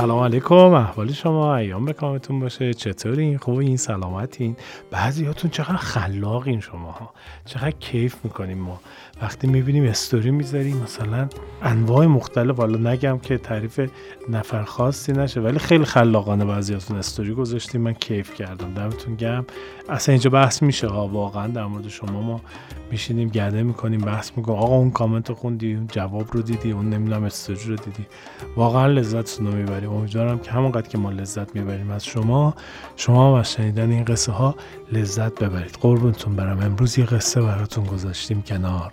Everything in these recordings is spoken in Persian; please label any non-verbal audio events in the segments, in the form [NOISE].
سلام علیکم احوال شما ایام به کامتون باشه. چطورین؟ خوبین سلامتین؟ بعضیاتون چقدر خلاقین شما ها. چقدر کیف می‌کنیم ما. وقتی می‌بینیم استوری می‌ذاریم مثلا انواع مختلف حالا نگم که تعریف نفر خاصی نشه ولی خیلی خلاقانه بعضیاتون استوری گذاشتیم. من کیف کردم. دمتون گم اصلا اینجا بحث میشه ها واقعا. در مورد شما ما میشینیم گرده می‌کنیم بحث می‌کنیم. آقا اون کامنت خوندی جواب رو دیدی اون نمی‌دونم استوری رو دیدی. واقعا لذت رو می‌بریم. امیدوارم که همونقدر که ما لذت می‌بریم از شما شما هم از شنیدن این قصه ها لذت ببرید. قربونتون برم. امروز یه قصه براتون گذاشتیم کنار.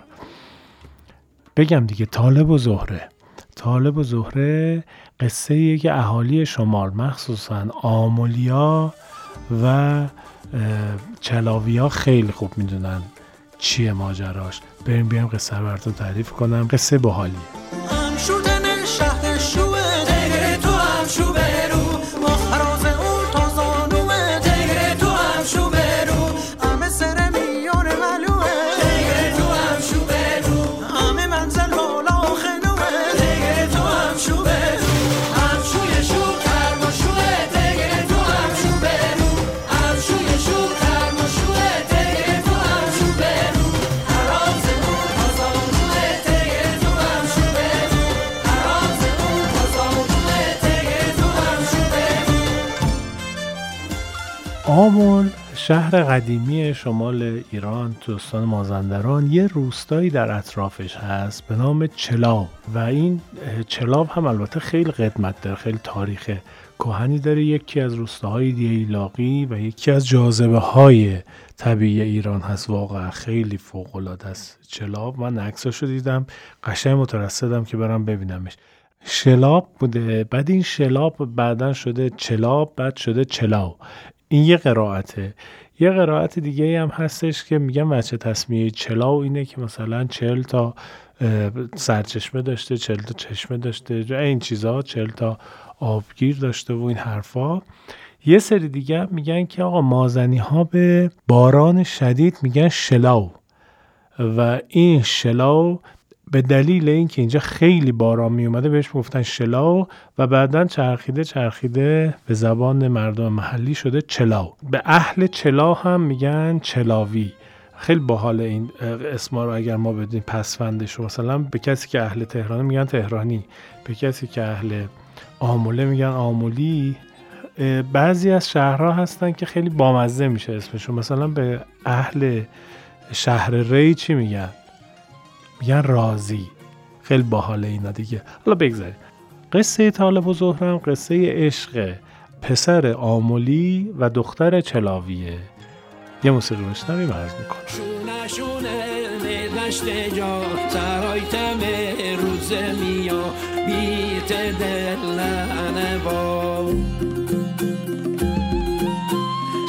بگم دیگه طالب و زهره. طالب و زهره قصه ایه که اهالی شمال مخصوصا آمولیا و چلاویا خیلی خوب می‌دونن چیه ماجراش. بریم بیام قصه براتون تعریف کنم. قصه باحالیه. آمل شهر قدیمی شمال ایران تو استان مازندران یه روستایی در اطرافش هست به نام چلاو و این چلاو هم البته خیلی قدمت داره خیلی تاریخ کهنی داره. یکی از روستاهای دیلاقی و یکی از جاذبه های طبیعی ایران هست. واقعا خیلی فوق العاده است چلاو. من عکساشو دیدم قشنگ مترصدم که برم ببینمش. شلاب بوده بعد این شلاب بعدا شده چلاب بعد شده چلاو. این یه قرائته. یه قرائت دیگه هم هستش که میگم بچه تصمیه چلاو اینه که مثلا چل تا سرچشمه داشته چل تا چشمه داشته این چیزها چل تا آبگیر داشته و این حرفا. یه سری دیگه میگن که آقا مازنی ها به باران شدید میگن شلاو و این شلاو به دلیل اینکه اینجا خیلی باران می اومده بهش گفتن شلاو و بعدا چرخیده چرخیده به زبان مردم محلی شده چلاو. به اهل چلا هم میگن چلاوی. خیلی باحال این اسما رو اگر ما بدیم پسفندش رو. مثلا به کسی که اهل تهران میگن تهرانی. به کسی که اهل آموله میگن آمولی. بعضی از شهرها هستن که خیلی بامزه میشه اسمشون. مثلا به اهل شهر ری چی میگن؟ میگن راضی. خیلی باحال اینا دیگه. حالا بگذاریم. قصه طالب و زهرم قصه عشق پسر آمولی و دختر چلاویه. یه موسیقی بشنویم عرض می‌کنم. شونه شونه جا. سرایتم روز میا بیت دل با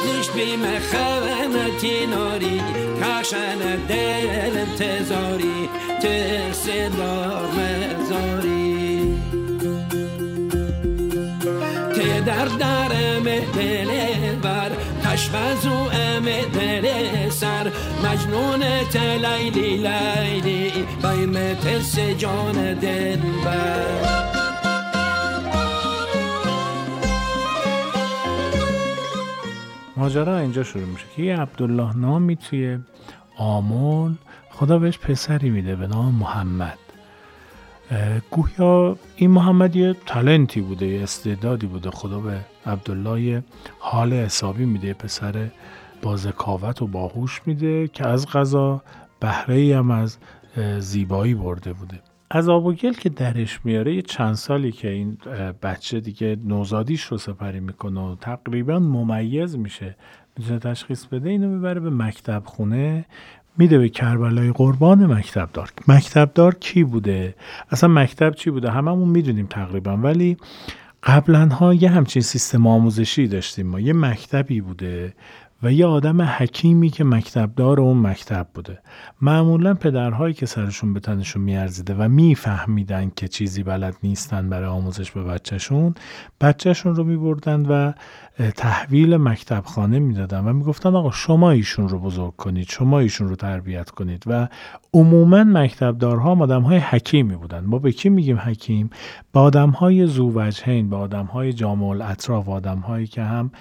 نیشت بیم خونتی ناری کشن دل انتظاری. دار مزاری که در درم دل بر کشفزو ام دل سر مجنون تلیلی لیلی بایم ترس جان دل بر ماجرا اینجا شروع میشه. که یه عبدالله نامی توی آمول خدا بهش پسری میده به نام محمد. گویا این محمد یه تلنتی بوده یه استعدادی بوده. خدا به عبدالله حال حسابی میده پسر با ذکاوت و باهوش میده که از غذا بهره هم از زیبایی برده بوده. از آب و گل که درش میاره یه چند سالی که این بچه دیگه نوزادیش رو سپری می‌کنه و تقریبا ممیز میشه. می‌تونه تشخیص بده اینو می‌بره به مکتب خونه میده به کربلای قربان مکتب دار مکتب دار کی بوده؟ اصلا مکتب چی بوده؟ هممون می‌دونیم تقریبا ولی قبلا ها یه همچین سیستم آموزشی داشتیم ما. یه مکتبی بوده. و یه آدم حکیمی که مکتبدار اون مکتب بوده. معمولا پدرهایی که سرشون به تنشون میارزیده و میفهمیدن که چیزی بلد نیستن برای آموزش به بچهشون بچهشون رو میبردن و تحویل مکتب خانه می‌دادن و می‌گفتن آقا شما ایشون رو بزرگ کنید شما ایشون رو تربیت کنید و عموما مکتبدارها آدم های حکیمی بودن. ما به کی میگیم حکیم؟ به آدم های زووجهین به آدم های جامع الاطراف آدم هایی که هم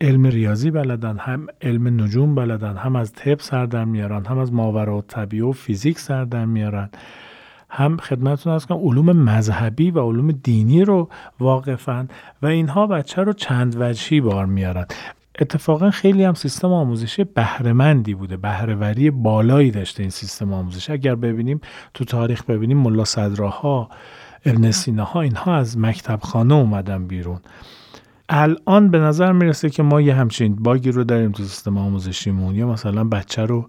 علم ریاضی بلدن هم علم نجوم بلدن هم از طب سر در میارن هم از ماورا و طبیعه و فیزیک سر در میارن. هم خدمتتون از کنم علوم مذهبی و علوم دینی رو واقفن و اینها بچه رو چند وجهی بار میارن. اتفاقا خیلی هم سیستم آموزشی بهرهمندی بوده بهرهوری بالایی داشته این سیستم آموزش اگر ببینیم تو تاریخ ببینیم ملا صدراها ابن سینا اینها از مکتب خانه اومدن بیرون. الان به نظر می‌رسه که ما یه همچین باگی رو داریم تو سیستم آموزشیمون. یا مثلا بچه رو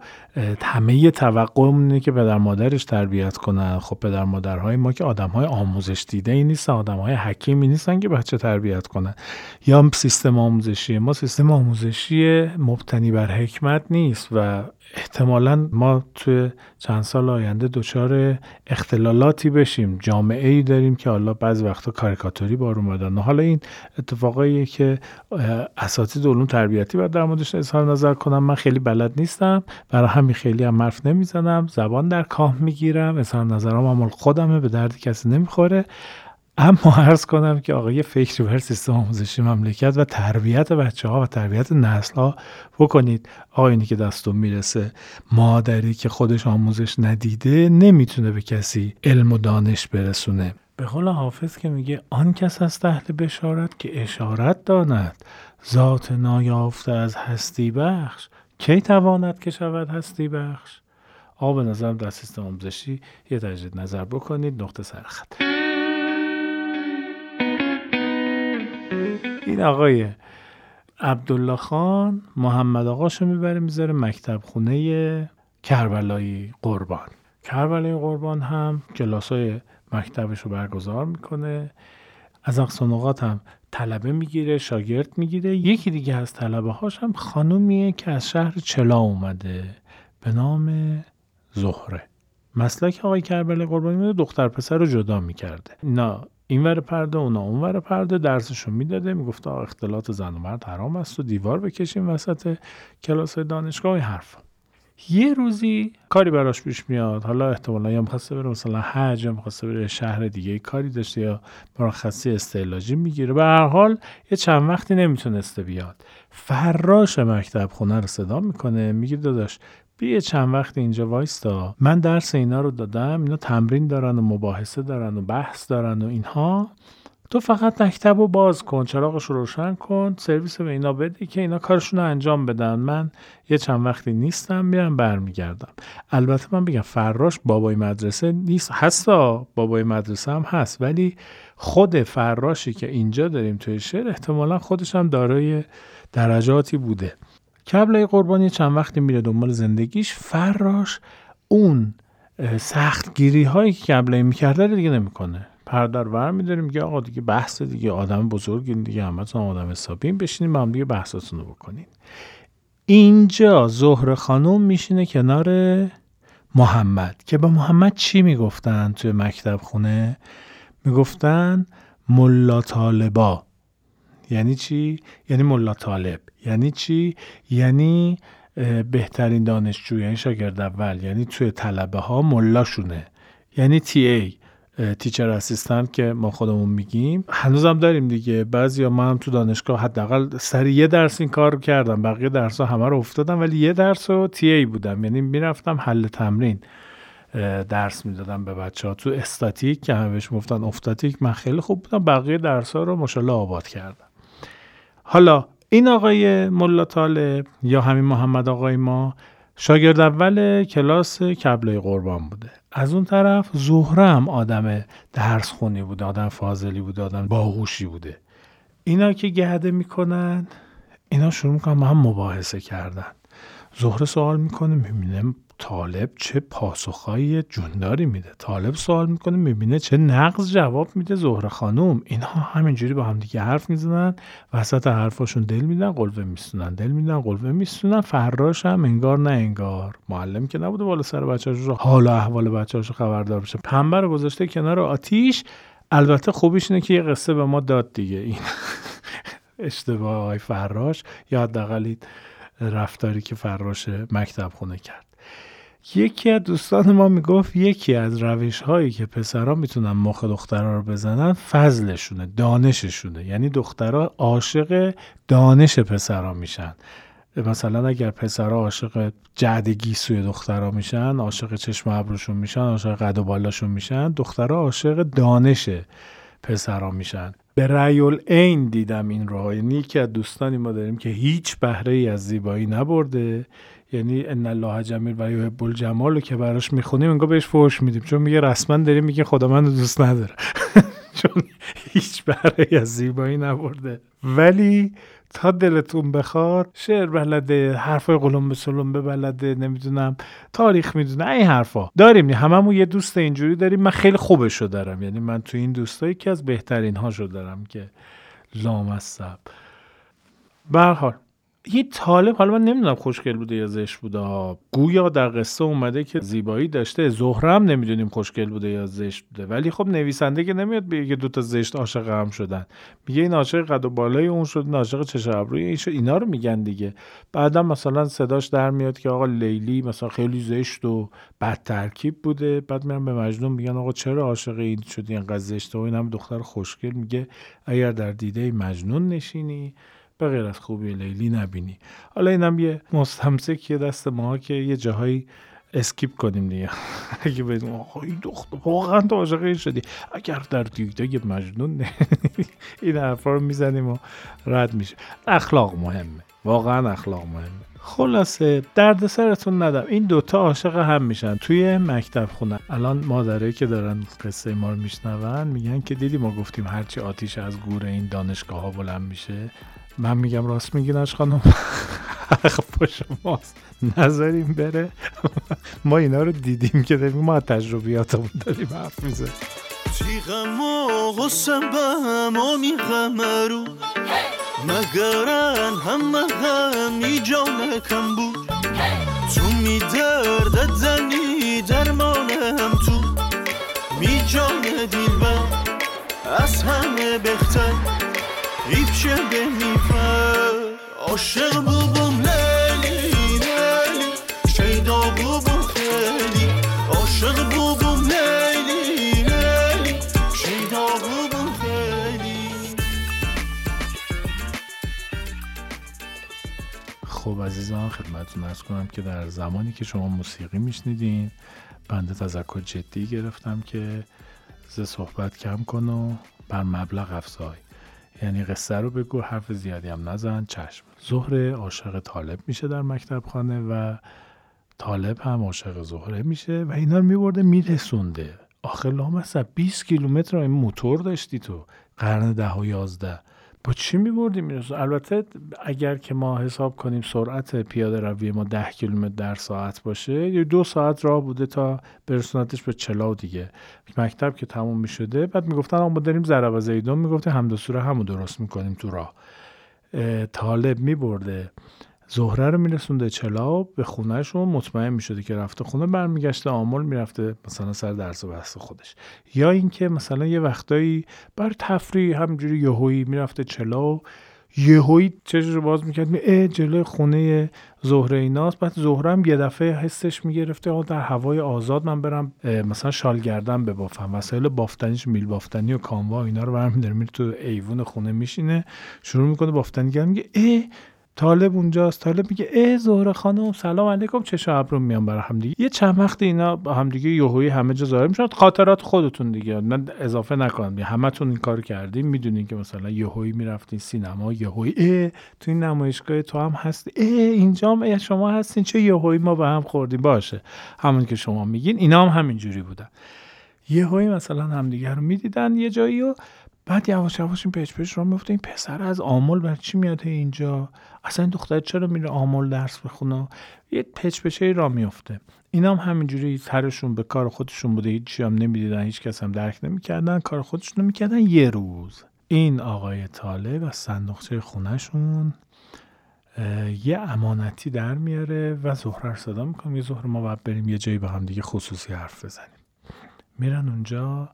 همه توقع اینه که پدر مادرش تربیت کنن. خب پدر مادرهای ما که آدم های آموزش دیده ای نیستن آدم های حکیمی نیستن که بچه تربیت کنن. یا سیستم آموزشی ما سیستم آموزشی مبتنی بر حکمت نیست و احتمالا ما توی چند سال آینده دچار اختلالاتی بشیم. جامعه ای داریم که حالا بعضی وقتا کاریکاتوری بار اومدن. حالا این اتفاقایی که اساتید علوم تربیتی باید در موردش اظهار نظر کنم من خیلی بلد نیستم. برای همین خیلی هم حرف نمی‌زنم. زبان در کام می‌گیرم. اظهار نظرام عمل خودمه. به درد کسی نمی‌خوره. اما عرض کنم که آقای فکر بر سیستم آموزشی مملکت و تربیت بچه ها و تربیت نسل ها بکنید آقایونی که دستون می‌رسه. مادری که خودش آموزش ندیده نمی‌تونه به کسی علم و دانش برسونه. به قول حافظ که میگه آن کس از اهل بشارت که اشارت داند ذات نایافته از هستی بخش. کی تواند که شود هستی بخش؟ به نظرم در سیستم آموزشی. یه تجدید نظر بکنید. نقطه سرخط این آقای عبدالله خان محمد آقاشو می‌بره می‌ذاره مکتب خونه کربلایی قربان. کربلایی قربان هم کلاس های مکتبش رو برگزار می‌کنه. از اقصانقات هم طلبه می‌گیره شاگرد می‌گیره. یکی دیگه از طلبه هاش هم خانومیه که از شهر چلا اومده به نام زهره. مسلک آقای کربلایی قربانی دختر پسر رو جدا می‌کرده. نه این ور پرده اونا اون ور پرده درسشون می‌داده می‌گفت اختلاط زن و مرد حرام است و دیوار بکشیم وسط کلاس دانشگاه این حرفا. یه روزی کاری براش پیش میاد. حالا احتمالا یا می‌خواسته بره مثلا حج یا می‌خواسته بره شهر دیگه کاری داشته یا مرخصی استعلاجی می‌گیره. به هر حال یه چند وقتی نمی‌تونسته بیاد. فراش مکتب خونه رو صدا می‌کنه میگه داداش بیا چند وقت اینجا وایستا. من درس اینا رو دادم اینا تمرین دارن و مباحثه دارن و بحث دارن و اینها. تو فقط مکتب رو باز کن چراغش رو روشن کن سرویس به اینا بده که اینا کارشون رو انجام بدن. من یه چند وقتی نیستم میرم برمیگردم. البته من بگم فراش بابای مدرسه نیست. هستا بابای مدرسه هم هست ولی خود فراشی که اینجا داریم توی شعر احتمالا خودش هم دارای درجاتی بوده. کبلای قربانی چند وقتی میره دنبال زندگیش فراش اون سختگیری هایی که کبلای می‌کرده دیگه نمی‌کنه. پردر ور میداریم میگه آقا دیگه بحث دیگه آدم بزرگین دیگه همتون آدم حسابین بشینیم با هم دیگه بحثاتون رو بکنین. اینجا زهر خانوم میشینه کنار محمد که به محمد چی می‌گفتن توی مکتب خونه؟ می‌گفتن ملا طالبا. یعنی چی؟ یعنی ملا طالب. یعنی چی؟ یعنی بهترین دانشجو یعنی شاگرد اول. یعنی توی طلبه ها ملاشونه. یعنی تی ای تیچر اسیستنت که ما خودمون میگیم. هنوزم داریم دیگه. بعضی یا من هم تو دانشگاه حداقل سر یه درس این کار کردم. بقیه درس ها همه رو افتادم ولی یه درس رو تی ای بودم. یعنی می‌رفتم حل تمرین درس می‌دادم به بچه ها تو استاتیک که همه بهش گفتن افتاتیک من خیلی خوب بودم. بقیه درس ها رو مشالله آباد کردم. حالا این آقای ملا طالب یا همین محمد آقای ما شاگرد اول کلاس کبلای قربان بوده. از اون طرف زهره هم آدم درس خونی بوده آدم فاضلی بوده آدم باهوشی بوده. اینا که گهده می‌کنن اینا شروع می‌کنن با هم مباحثه کردن. زهره سوال می‌کنه می‌بینه طالب چه پاسخهای جونداری میده. طالب سوال می‌کنه می‌بینه چه نقض جواب میده زهره خانوم. اینها همینجوری با هم دیگه حرف می‌زنن وسط حرفاشون دل میدن قلوه میستونن دل میدن قلوه میستونن فراش هم انگار نه انگار. معلم که نبوده بالا سر بچه‌هاش رو حال احوال بچه‌هاش خبردار بشه. پنبه رو گذاشته کنار آتیش. البته خوبیش اینه که یه قصه به ما داد دیگه. این [LAUGHS] اشتباه های فراش. یا حداقل رفتاری که فراش مکتب خونه کرد. یکی از دوستان ما می‌گفت یکی از روش هایی که پسرها می‌تونن مخ دخترها رو بزنن فضلشونه دانششونه. یعنی دخترها عاشق دانش پسرها میشن. مثلا اگر پسرها عاشق جعد سوی دخترها میشن عاشق چشم ابروشون میشن عاشق قد و بالاشون میشن دخترها عاشق دانش پسرها میشن. به رأی این دیدم این رو یعنی یکی از دوستانی ما داریم که هیچ بهره ای از زیبایی نبرده. یعنی ان الله جمیل و یحب الجمال رو که براش می‌خونیم انگار بهش فوش میدیم. چون میگه رسما داریم میگه خدا من دوست نداره. [LAUGHS] چون هیچ بهره از زیبایی نبرده. ولی تا دلتون بخواد شعر بلده حرفای قلم به سلم به بلده نمی‌دونم تاریخ می‌دونه این حرفا. داریم هممون یه دوست اینجوری داریم. من خیلی خوبشو دارم. یعنی من تو این دوستایی که از بهترین هاشو دارم که لامصب. به حال یه طالب حالا من نمی‌دونم خوشگل بوده یا زشت بوده ها. گویا در قصه اومده که زیبایی داشته. زهره هم نمی‌دونیم خوشگل بوده یا زشت بوده. ولی خب نویسنده که نمیاد بگه دو تا زشت عاشق هم شدن. میگه این عاشق قد و بالای اون شد این عاشق چش ابروی این شد. اینا رو میگن دیگه. بعدا مثلا صداش در میاد که آقا لیلی مثلا خیلی زشت و بد ترکیب بوده. بعد میرن به مجنون میگن آقا چرا عاشق این شدی؟ اینقدر زشت و این هم دختر خوشگل. میگه اگر در دیده مجنون نشینی به غیر از خوبی لیلی نبینی. حالا اینم یه مستمسک دست ما که یه جاهایی اسکیپ کنیم دیگه. [LAUGHS] اگه بدیم آقا این دختر واقعا تو عاشق شدی. اگر در دیده مجنون [LAUGHS] این حرفا رو می‌زنیم و رد میشه. اخلاق مهمه. واقعا اخلاق مهمه. خلاصه درد سرتون ندم این دوتا عاشق هم میشن. توی مکتب خونه. الان مادرایی که دارن قصه ما رو میشنون میگن که دیدی ما گفتیم هرچی آتیش از گور این دانشگاه ها بلند میشه. من میگم راست میگی نش خانم. حق [LAUGHS] با شماست نظریم بره. [LAUGHS] ما اینا رو دیدیم که داریم ما تجربیاتمون داریم حرف میزه تیغم و غصم به همه میغمرو مگرن همه همی جانکم بود. تو می درد زنی درمانم تو. می جان دیل از همه بهتر. هیچ بمیفر عاشق بوبم لیلی لیلی. شیدا بوبم خیلی. عاشق بوبم لیلی لیلی. شیدا بوبم خیلی. خب عزیزان خدمتتون ارز کنم که در زمانی که شما موسیقی میشنیدین بنده تذکر جدی گرفتم که ز صحبت کم کن و بر مبلغ افزای. یعنی قصه رو بگو حرف زیادی هم نزن. چشم. زهره عاشق طالب میشه در مکتب خانه و طالب هم عاشق زهره میشه و اینا رو میبرده میرسونده. آخر لامصب 20 کیلومتر این موتور داشتی تو. قرن ده و یازده. با چی میبردی میرسون البته اگر که ما حساب کنیم سرعت پیاده روی ما ده کیلومتر در ساعت باشه یا دو ساعت راه بوده تا برسونتش به چلاو دیگه. مکتب که تموم می‌شده بعد می‌گفتن ما داریم ضرب و زیدون می‌گفته همداسوره همو درست می‌کنیم تو راه. طالب میبرده. زهره رو میرسونده چلاب به خونهشون مطمئن می‌شده که رفته خونه برمیگشته آمل می‌رفته مثلا سر درس و بحث خودش. یا اینکه مثلا یه وقتایی بر تفریح همجوری یهویی می‌رفته چلاو یهویی چش رو باز می‌کرد می اه جلوی خونه زهره ایناست. بعد زهره هم یه دفعه حسش می‌گرفته در هوای آزاد من برم مثلا شال گردن ببافم. وسایل بافتنیش میل بافتنی و کاموا اینا رو برمیداره میره تو ایوون خونه میشینه شروع می‌کنه بافتنی گرد میگه اه طالب اونجاست. طالب میگه ای زهره خانم سلام علیکم چه ابرو میان برای هم دیگه یه چند وقت اینا با هم دیگه یهویی همه جا ظاهر میشن خاطرات خودتون دیگه. من اضافه نکنم. همتون این کار کردیم می‌دونین که مثلا یهویی می‌رفتین سینما یهویی ای تو این نمایشگاه تو هم هستی. ای اینجا هم شما هستین چه یهویی ما به هم خوردیم. باشه. همون که شما میگین اینا هم همینجوری بودن. یهویی مثلا همدیگه رو می‌دیدن یه جایی و بعد یواش یواش این پچ پچ را میفته این پسر از آمل بر چی میاد اینجا؟ اصلا این دختر چرا میره آمل درس بخونه؟ یه پچ پچه را میفته اینا هم همینجوری سرشون به کار خودشون بوده. هیچی هم نمی‌دیدن هیچ کس هم درک نمی‌کردن کار خودشون می‌کردن. یه روز این آقای طالب از صندوقچه خونهشون یه امانتی در میاره و زهره رو صدا می‌کنم یه زهره ما باید بریم یه جایی با هم دیگه خصوصی حرف بزنیم. میرن اونجا.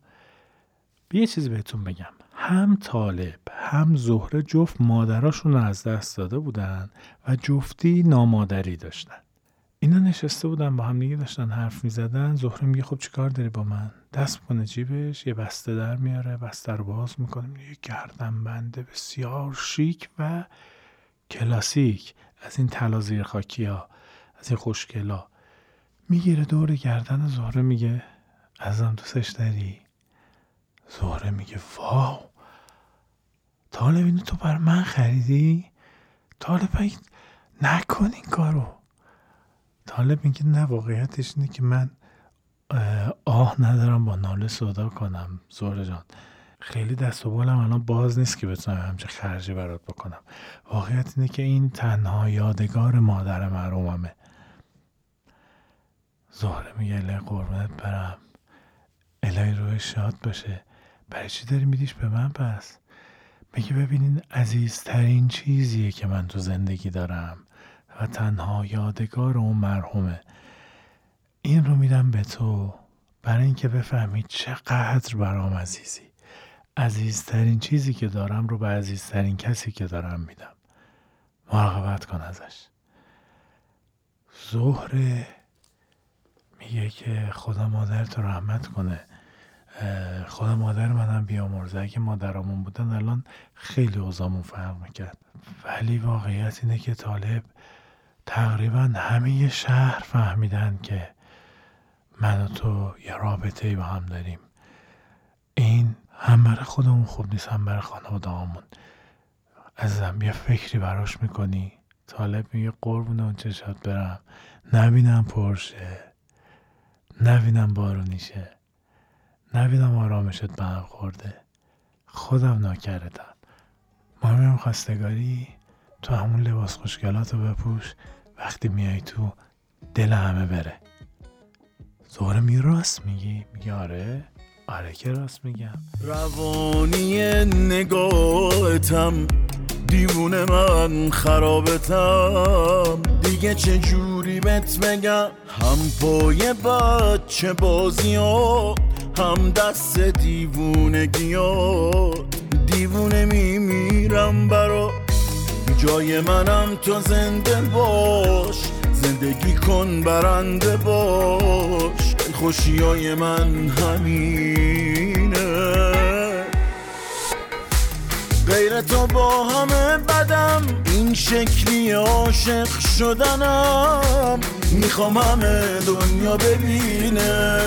یه چیزی بهتون بگم. هم طالب هم زهره جفت مادراشون رو از دست داده بودن و جفتی نامادری داشتن. اینا نشسته بودن با هم دیگه داشتن حرف می‌زدن. زهره میگه خب چیکار داری با من؟ دست کنه جیبش یه بسته در میاره بسته رو باز می‌کنه یه گردن بنده بسیار شیک و کلاسیک. از این طلا زیر خاکی ها از این خوشگلا می‌گیره دور گردن زهره میگه ازم دوستش داری؟ زهره میگه واو! طالب اینو تو بر من خریدی؟ طالب نکن این کارو. طالب میگه نه واقعیتش اینه که من آه ندارم با ناله صدا کنم. زهره جان خیلی دست و بالم الان باز نیست که بتونم همچه خرجی برات بکنم. واقعیت اینه که این تنها یادگار مادر محروممه زهره میگه الهی قربونت برم. الهی روی شاد باشه. برای چی داری میدیش به من پس؟ میگه ببینین عزیزترین چیزیه که من تو زندگی دارم و تنها یادگار اون مرحومه. این رو میدم به تو برای اینکه بفهمی چقدر برام عزیزی. عزیزترین چیزی که دارم رو به عزیزترین کسی که دارم میدم. مراقبت کن ازش. زهره میگه که خدا مادر تو رحمت کنه. خدا مادر منم بیامرزه. اگه مادرامون بودن الان خیلی اوزامون فرق می‌کرد. ولی واقعیت اینه که طالب تقریبا همه شهر فهمیدن که من و تو یه رابطه با هم داریم. این هم برای خودمون خوب نیست هم برای خانواده همون ازم یه فکری براش می‌کنی؟ طالب میگه قربون اون چشات برم. نبینم پرشه. نبینم بارونیشه. نبینم آرامشت به خورده خودم ناکردم ما خواستگاری تو همون لباس خوشگلات رو بپوش. وقتی میای تو دل همه بره. زهره می راست میگی؟ میگه آره. آره که راست میگم. روانی نگاهتم دیوونه من خرابتم. دیگه چه جوری بهت بگم؟ هم پای بچه بازی ها هم دست دیوونگی ها دیوونه میمیرم برا. جای منم تو زنده باش زندگی کن برنده باش. خوشی های من همینه. غیر تو با همه بدم این شکلی عاشق شدنم. می‌خوام همه دنیا ببینه.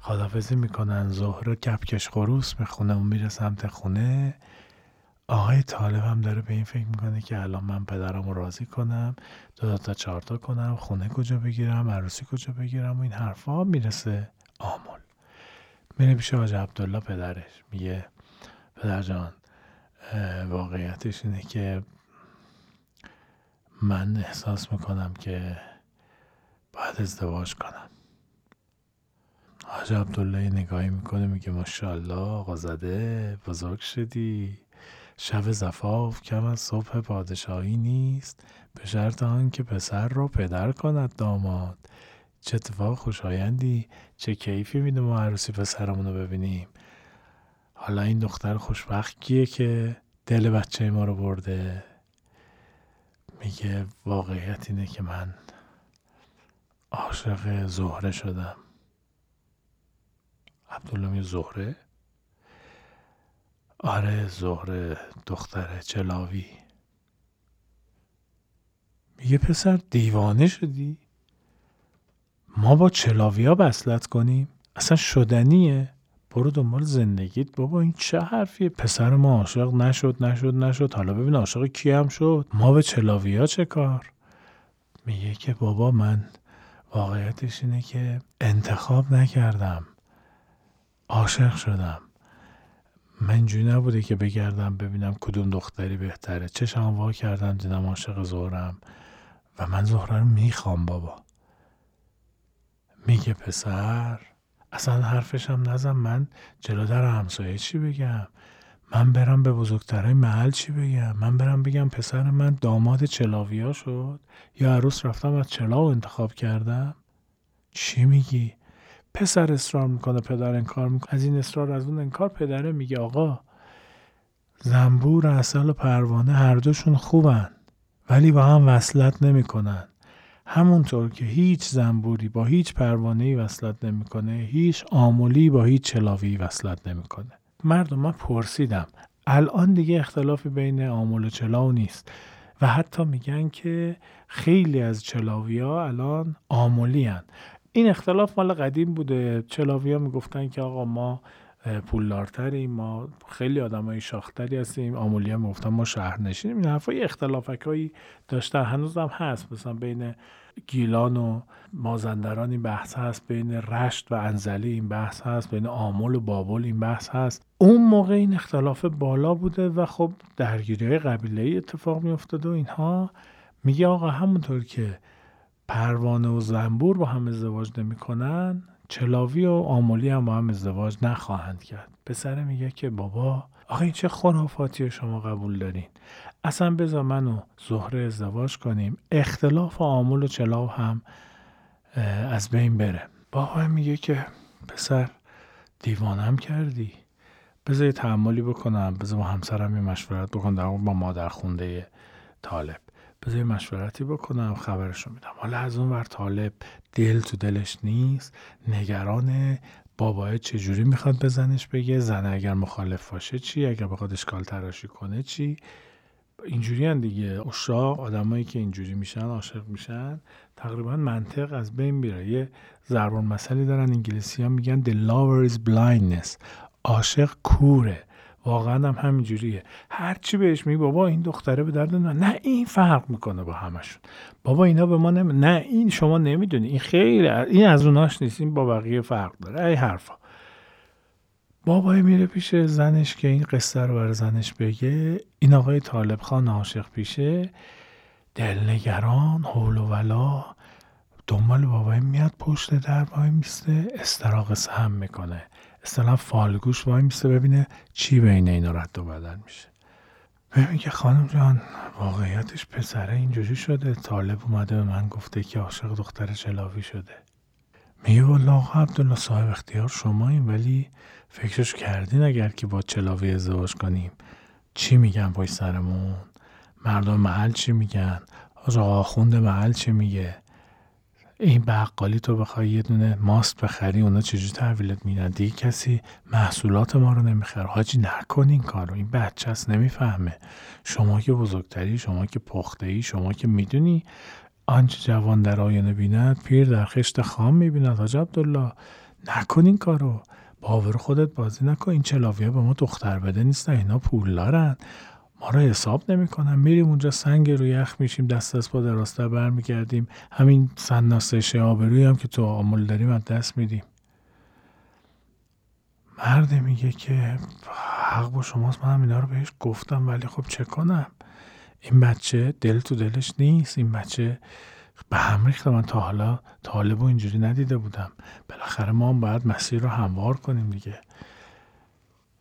خدافزی می‌کنن. ظهر کپکش خروس می‌خونه و میره سمت خونه. آقای طالب هم داره به این فکر می‌کنه که الان من پدرم راضی کنم. دو تا چهارتا کنم. خونه کجا بگیرم؟ عروسی کجا بگیرم؟ و این حرفا می‌رسه آمل میره پیش آج عبدالله پدرش. میگه پدر جان واقعیتش اینه که من احساس می‌کنم که باید ازدواج کنم. حاج عبدالله نگاهی می‌کنه میگه ماشاءالله آقا زده بزرگ شدی. شب زفاف کم از صبح پادشاهی نیست. به شرط آن که پسر را پدر کند داماد. چه اتفاق خوشایندی چه کیفی میده ما عروسی پسرمون رو ببینیم. حالا این دختر خوشبخت کیه که دل بچه ما رو برده. میگه واقعیت اینه که من عاشق زهره شدم. عبدالله می زهره؟ آره زهره دختر چلاوی. میگه پسر دیوانه شدی؟ ما با چلاوی ها بسلت کنیم؟ اصلا شدنیه؟ برو دنبال زندگیت. بابا این چه حرفیه؟ پسر ما عاشق نشد نشد نشد. حالا ببین عاشق کی هم شد. ما به چلاوی ها چه کار؟ میگه که بابا من واقعیتش اینه که انتخاب نکردم. عاشق شدم. من اینجوری نبوده که بگردم ببینم کدوم دختری بهتره. چشم وا کردم دیدم عاشق زهرم و من زهره رو می‌خوام بابا. میگه پسر اصلا حرفش هم نزن. من جلو در همسایه چی بگم؟ من برم به بزرگترهای محل چی بگم؟ من برم بگم پسر من داماد چلاویا شد. یا عروس رفتم از چلاو انتخاب کردم. چی میگی؟ پسر اصرار می‌کنه پدر انکار می‌کنه. از این اصرار از اون انکار پدره میگه آقا زنبور اصل و پروانه هر دوشون خوبن ولی با هم وصلت نمی‌کنن. همونطور که هیچ زنبوری با هیچ پروانه وصلت نمی‌کنه هیچ آمولی با هیچ چلاوی وصلت نمی‌کنه. مردم من پرسیدم. الان دیگه اختلافی بین آمول و چلاو نیست و حتی میگن که خیلی از چلاوی ها الان آمولی هن. این اختلاف مال قدیم بوده. چلاوی ها می‌گفتن که آقا ما پولدارتریم. ما خیلی آدمای شاختری هستیم. آمولی هم گفتن ما شهرنشینیم. این حرفای اختلافک هایی داشتن هنوزم هست. مثلا بین گیلان و مازندران این بحث هست. بین رشت و انزلی این بحث هست. بین آمل و بابل این بحث هست. اون موقع این اختلاف بالا بوده و خب درگیری قبیله ای اتفاق می افتاده و اینها. میگه آقا همونطور که پروانه و زنبور با هم ازدواج نمی‌کنن چلاوی و آمولی هم با هم ازدواج نخواهند کرد. پسره میگه که بابا آقا این چه خرافاتی شما قبول دارین؟ اصلا بذار من و زهره ازدواج کنیم. اختلاف آمول و چلاو هم از بین بره. بابا میگه که پسر دیوانم کردی. بذار یه تحملی بکنم. بذار با همسرم یه مشورت بکنم در با مادر خونده طالب. بذار مشورتی بکنم خبرشو میدم. حالا از اون ور طالب دل تو دلش نیست نگران بابای چجوری می‌خواد بزنش بگه؟ زن اگر مخالف باشه چی؟ اگر بخواد اشکال تراشی کنه چی؟ اینجوری هم دیگه. اشاق آدمایی که اینجوری میشن عاشق میشن تقریبا منطق از بین میره. یه ضربان مسئله دارن انگلیسی ها میگن the lover is blindness. عاشق کوره. واقعا هم همینجوریه. هرچی بهش میگی بابا این دختره به درد نه این فرق می‌کنه با همشون. بابا اینا به ما نمی... نه این شما نمی‌دونی. این خیلی این از اوناش نیست. این با بقیه فرق داره. ای حرفا. بابای میره پیش زنش که این قصه رو برای زنش بگه. این آقای طالب خان عاشق پیشه. دلنگران حول و ولا. دنبال بابای میاد پشت در وای میسته. استراق سهم می‌کنه. اصطلاح فالگوش وای میسته ببینه چی بین اینا رد و بدل میشه. ببین که خانم جان واقعیتش پسره اینجوری شده. طالب اومده به من گفته که عاشق دختر چلاوی شده. میگه والا آقا عبدالله صاحب اختیار شما این ولی فکرش کردین اگر که با چلاوی ازدواج کنیم. چی میگن پای سرمون؟ مردم محل چی میگن؟ آقا خوند محل چی میگه؟ این بقالی تو بخوای یه دونه ماست بخری اونا چجوری تحویلت میدن؟ دیگه کسی محصولات ما رو نمی‌خره. حاجی نکن این کارو. این بچه هست نمی‌فهمه. شما که بزرگتری شما که پخته ای شما که می‌دونی آنچه جوان در آینه بیند پیر در خشت خام می‌بیند حاج عبدالله. نکن این کارو. باور خودت بازی نکن. این چلاویه به ما دختر بده نیستن. اینا پول دارن ما رو حساب نمی‌کنن. میریم اونجا سنگ روی یخ میشیم دست از پا دراسته برمیگردیم. همین سناسه آبروی هم که تو آمول داریم از دست میدیم. مرد میگه که حق با شماست من هم اینا رو بهش گفتم ولی خب چه کنم؟ این بچه دل تو دلش نیست. این بچه به هم ریخته. من تا حالا طالب و اینجوری ندیده بودم. بالاخره ما هم باید مسیر رو هموار کنیم دیگه.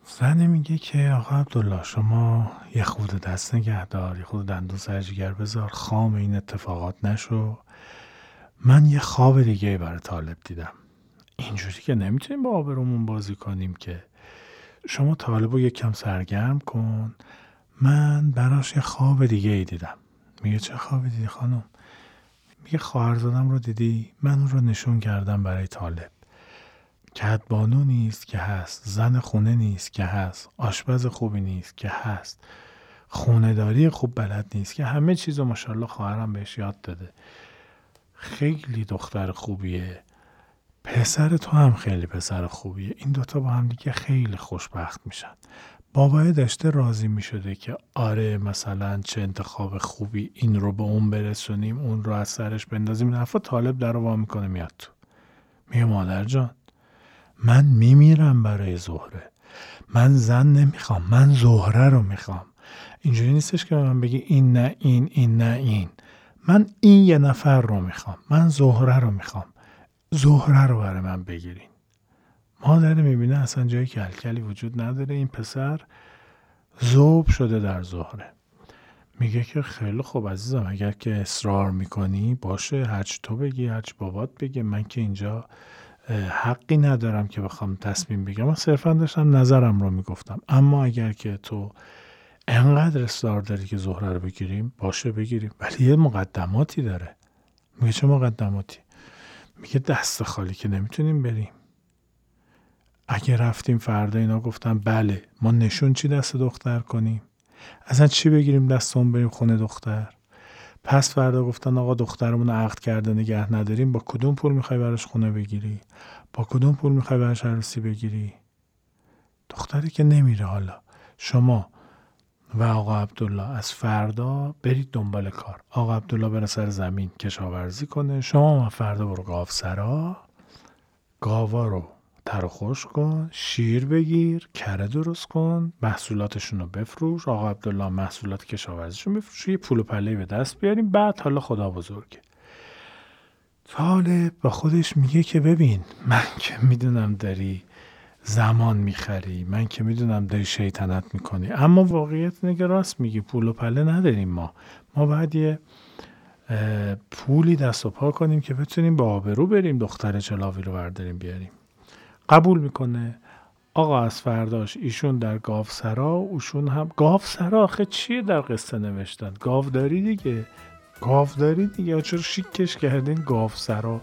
زن میگه که آقا عبدالله شما یه خود دست نگه دار یه خود دندون سرجگر بذار خام این اتفاقات نشو. من یه خواب دیگه برای طالب دیدم. اینجوری که نمی‌تونیم با آبرومون بازی کنیم که. شما طالب رو کم سرگرم کن. من براش یه خواب دیگه ای دیدم. میگه چه خوابی دیدی خانم؟ میگه خواهرزادم رو دیدی؟ من اون رو نشون کردم برای طالب. کدبانو نیست که هست زن خونه نیست که هست آشپز خوبی نیست که هست. خونداری خوب بلد نیست که همه چیز رو ماشاءالله خواهرم بهش یاد داده. خیلی دختر خوبیه. پسر تو هم خیلی پسر خوبیه. این دوتا با هم دیگه خیلی خوشبخت میشن. بابای داشته راضی می شده که آره مثلا چه انتخاب خوبی این رو به اون برسونیم اون رو از سرش بندازیم. حرفا طالب در رو می‌کنه میاد تو. میگه مادر جان من میمیرم برای زهره. من زن نمی‌خوام من زهره رو می‌خوام. اینجوری نیستش که من بگی این نه این این نه این. من این یه نفر رو می‌خوام من زهره رو می‌خوام. زهره رو برای من بگیرین. مادر می‌بینه اصلا جای کلکلی وجود نداره این پسر زوب شده در زهره. میگه که خیلی خوب عزیزم اگر که اصرار می‌کنی باشه هرچی تو بگی هرچی بابات بگه. من که اینجا حقی ندارم که بخوام تصمیم بگم من صرفا داشتم نظرم رو می‌گفتم. اما اگر که تو انقدر اصرار داری که زهره رو بگیریم باشه بگیریم. ولی یه مقدماتی داره. میگه چه مقدماتی؟ میگه دست خالی که نمی‌تونیم بریم. اگه رفتیم فردا اینا گفتم بله ما نشون چی دست دختر کنیم؟ اصلا چی بگیریم دستمون بریم خونه دختر؟ پس فردا گفتن آقا دخترمون عقد کرده نگه نداریم. با کدوم پول می‌خوای براش خونه بگیری؟ با کدوم پول می‌خوای براش عروسی بگیری؟ دختری که نمیره حالا. شما و آقا عبدالله از فردا برید دنبال کار. آقا عبدالله بره سر زمین کشاورزی کنه. شما فردا برو گاو سرا گاوا رو تر خوش کن شیر بگیر کره درست کن محصولاتشون رو بفروش. آقا عبدالله محصولات کشاورزیشون بفروش. یه پول و پله به دست بیاریم. بعد حالا خدا بزرگه. طالب با خودش میگه که ببین من که می‌دونم داری زمان می‌خری من که می‌دونم داری شیطنت می‌کنی. اما واقعیت نگه راست میگی پول و پله نداریم ما. ما باید یه پولی دست و پا کنیم که بتونیم با آبرو بریم دختر چلاوی رو برداریم بیاریم. قبول می‌کنه. آقا از فرداش ایشون در گاوسرا اوشون هم گاوسرا آخه چیه در قصه نوشتن؟ گاوداری دیگه. گاوداری دیگه. چرا شیکش کردین گاوسرا؟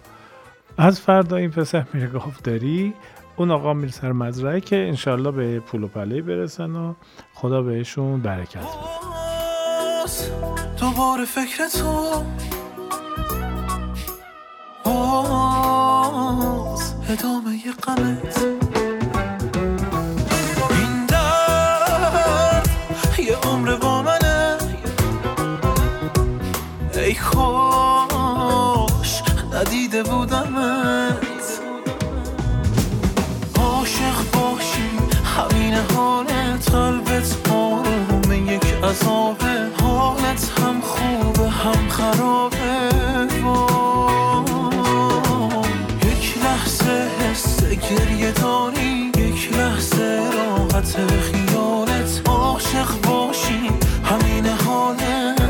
از فردا این پسر میره گاوداری. اون آقا میره سر مزرعه که انشالله به پول و پله برسن و خدا بهشون برکت بده. دوباره فکر تو. ادامه غمت این درد یه عمر با منه. ای خوش گریه داری یک لحظه راحت خیالت عاشق باشی همین حالت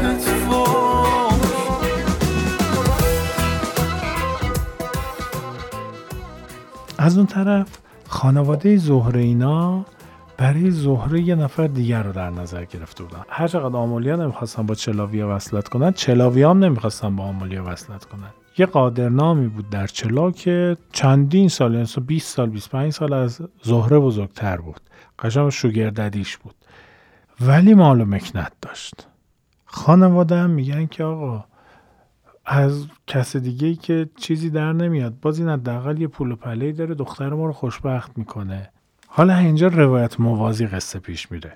از اون طرف خانواده زهره اینا برای زهره یه نفر دیگر رو در نظر گرفته بودن. هر چقدر آمولیا نمی‌خواستن با چلاویا وصلت کنن چلاویا هم نمی‌خواستن با آمولیا وصلت کنن. یه قادرنامی بود در چلا که چندین سال یعنی 20 سال 25 سال از زهره بزرگتر بود. قشنگ شوگرددیش بود. ولی مال و مکنت داشت. خانواده هم میگن که آقا از کس دیگه ای که چیزی در نمیاد. باز این حداقل یه پول و پله داره دختر ما رو خوشبخت می‌کنه. حالا اینجا روایت موازی قصه پیش میره.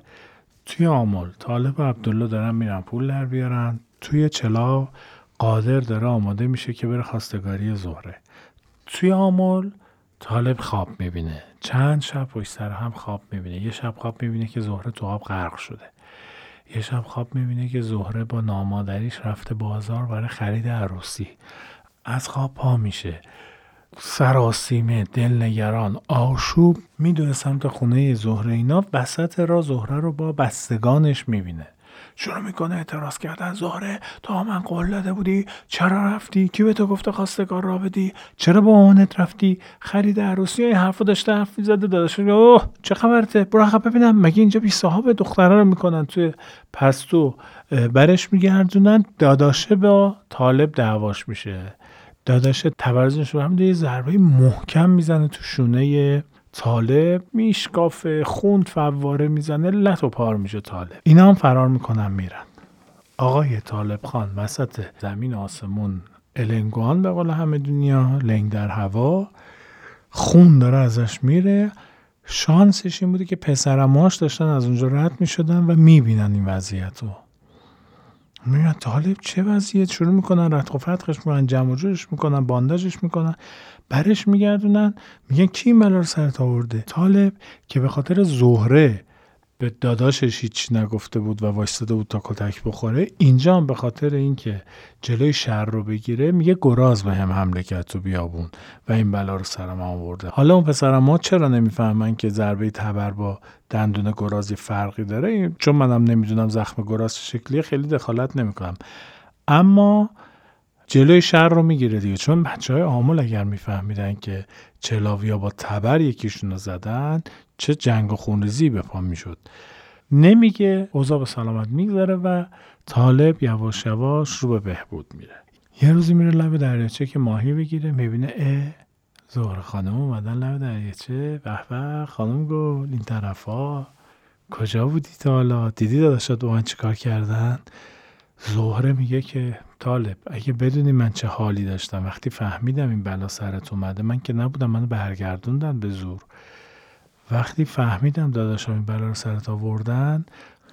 توی آمل طالب و عبدالله دارن میرن پول در بیارن. توی چلا قادر داره آماده میشه که بره خواستگاری زهره. توی آمل طالب خواب می‌بینه. چند شب پشت سر هم خواب می‌بینه. یه شب خواب می‌بینه که زهره تو آب غرق شده. یه شب خواب می‌بینه که زهره با نامادریش رفته بازار برای خرید عروسی. از خواب پا میشه. سراسیمه دلنگران آشوب. می‌دونه سمت خونه زهره اینا وسط را زهره رو با بستگانش می‌بینه. شروع می‌کنه اعتراض کردن. زهره تا من قول داده بودی؟ چرا رفتی؟ کی به تو گفته خواستگار را بدی؟ چرا با مامانت رفتی؟ خرید عروسی های داشته حرف زده داداش اوه چه خبرته؟ برو ببینم. مگه اینجا بی صاحب دختره رو می‌کنن توی پستو؟ برش میگردونن. داداشه با طالب دعواش میشه. داداش تبرزش رو هم یه ضربه محکم می‌زنه تو شونه طالب میشکافه خوند فواره می‌زنه لط و پار میشه طالب. اینا هم فرار می‌کنن میرن. آقای طالب خان وسط زمین آسمون النگوان به قول همه دنیا لنگ در هوا خون داره ازش میره. شانسش این بوده که پسرماش داشتن از اونجا رد می شدن و می بینن این وضعیت رو. میگن طالب چه وضعیت شروع می‌کنن رد و فتقش می‌کنن جمع جورش می‌کنن بانداجش می‌کنن برش میگردونن. میگن کی این بلا سرت آورده؟ طالب که به خاطر زهره به داداشش هیچ نگفته بود و وایستاده بود تا کتک بخوره. اینجا هم به خاطر اینکه جلوی شر رو بگیره میگه گراز به هم حمله کرد تو بیابون و این بلا رو سرم آورده. حالا اون پسرم ما چرا نمی‌فهمن که ضربه تبر با دندون گراز یه فرقی داره؟ چون منم نمی‌دونم زخم گراز شکلی خیلی دخالت نمی‌کنم. اما جلوی شر رو می‌گیره دیگه. چون بچه های آمول اگر میفهمیدن که چلاویا با تبر یکیشون رو زدن چه جنگ و خونریزی به پا می‌شد. نمیگه اوضاع به سلامت میگذره و طالب یواش یواش رو به بهبود میره. یه روزی میره لب دریاچه که ماهی بگیره می‌بینه اه زهر خانم اومدن لب دریاچه. به به خانم گل این طرفا کجا بودی تا حالا؟ دیدی داداشات با من چیکار کردن؟ زهره میگه که طالب اگه بدونی من چه حالی داشتم وقتی فهمیدم این بلا سرت اومده من که نبودم منو برگردوندن به زور. وقتی فهمیدم داداشم این بلا رو سرت آوردن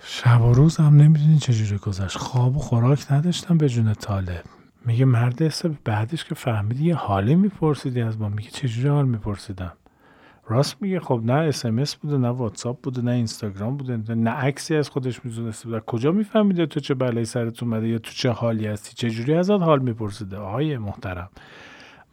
شب و روز هم نمی‌دونی چجوری گذشت. خواب و خوراک نداشتم به جون طالب. میگه مرد حساب بعدش که فهمیدی یه حالی میپرسیدی از ما. میگه چجوری حال میپرسیدم؟ راست میگه خب نه اسمس بوده نه واتساپ بوده نه اینستاگرام بوده نه عکسی از خودش میزونسته بوده. کجا میفهمیده تو چه بلایی سرت اومده یا تو چه حالی هستی؟ چه جوری ازت حال میپرسیده؟ آهای محترم.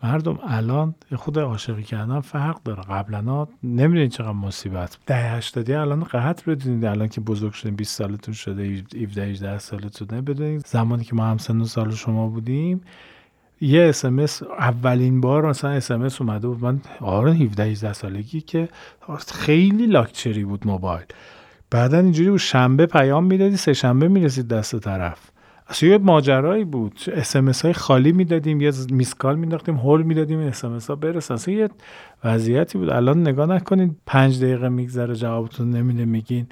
مردم الان خود عاشقی کردن فرق داره. قبلا نمی‌دونین چقدر مصیبت ده هشتادی الان قحط بدونید. الان که بزرگ شدین 20 سالتون شده 17 18 سالتون بدونید زمانی که ما هم سن سال شما بودیم یه اسمس اولین بار مثلا اسمس اومده بود. من آره 17 18 سالگی که خیلی لاکچری بود موبایل. بعدا اینجوری بود شنبه پیام می‌دادی سه شنبه می‌رسید دست طرف. اصلا یه ماجرایی بود. اسمس های خالی می‌دادیم یه میسکال میداختیم هول می‌دادیم اسمس ها برسن اصلا یه وضعیتی بود. الان نگاه نکنید پنج دقیقه میگذره جوابتون نمیده میگین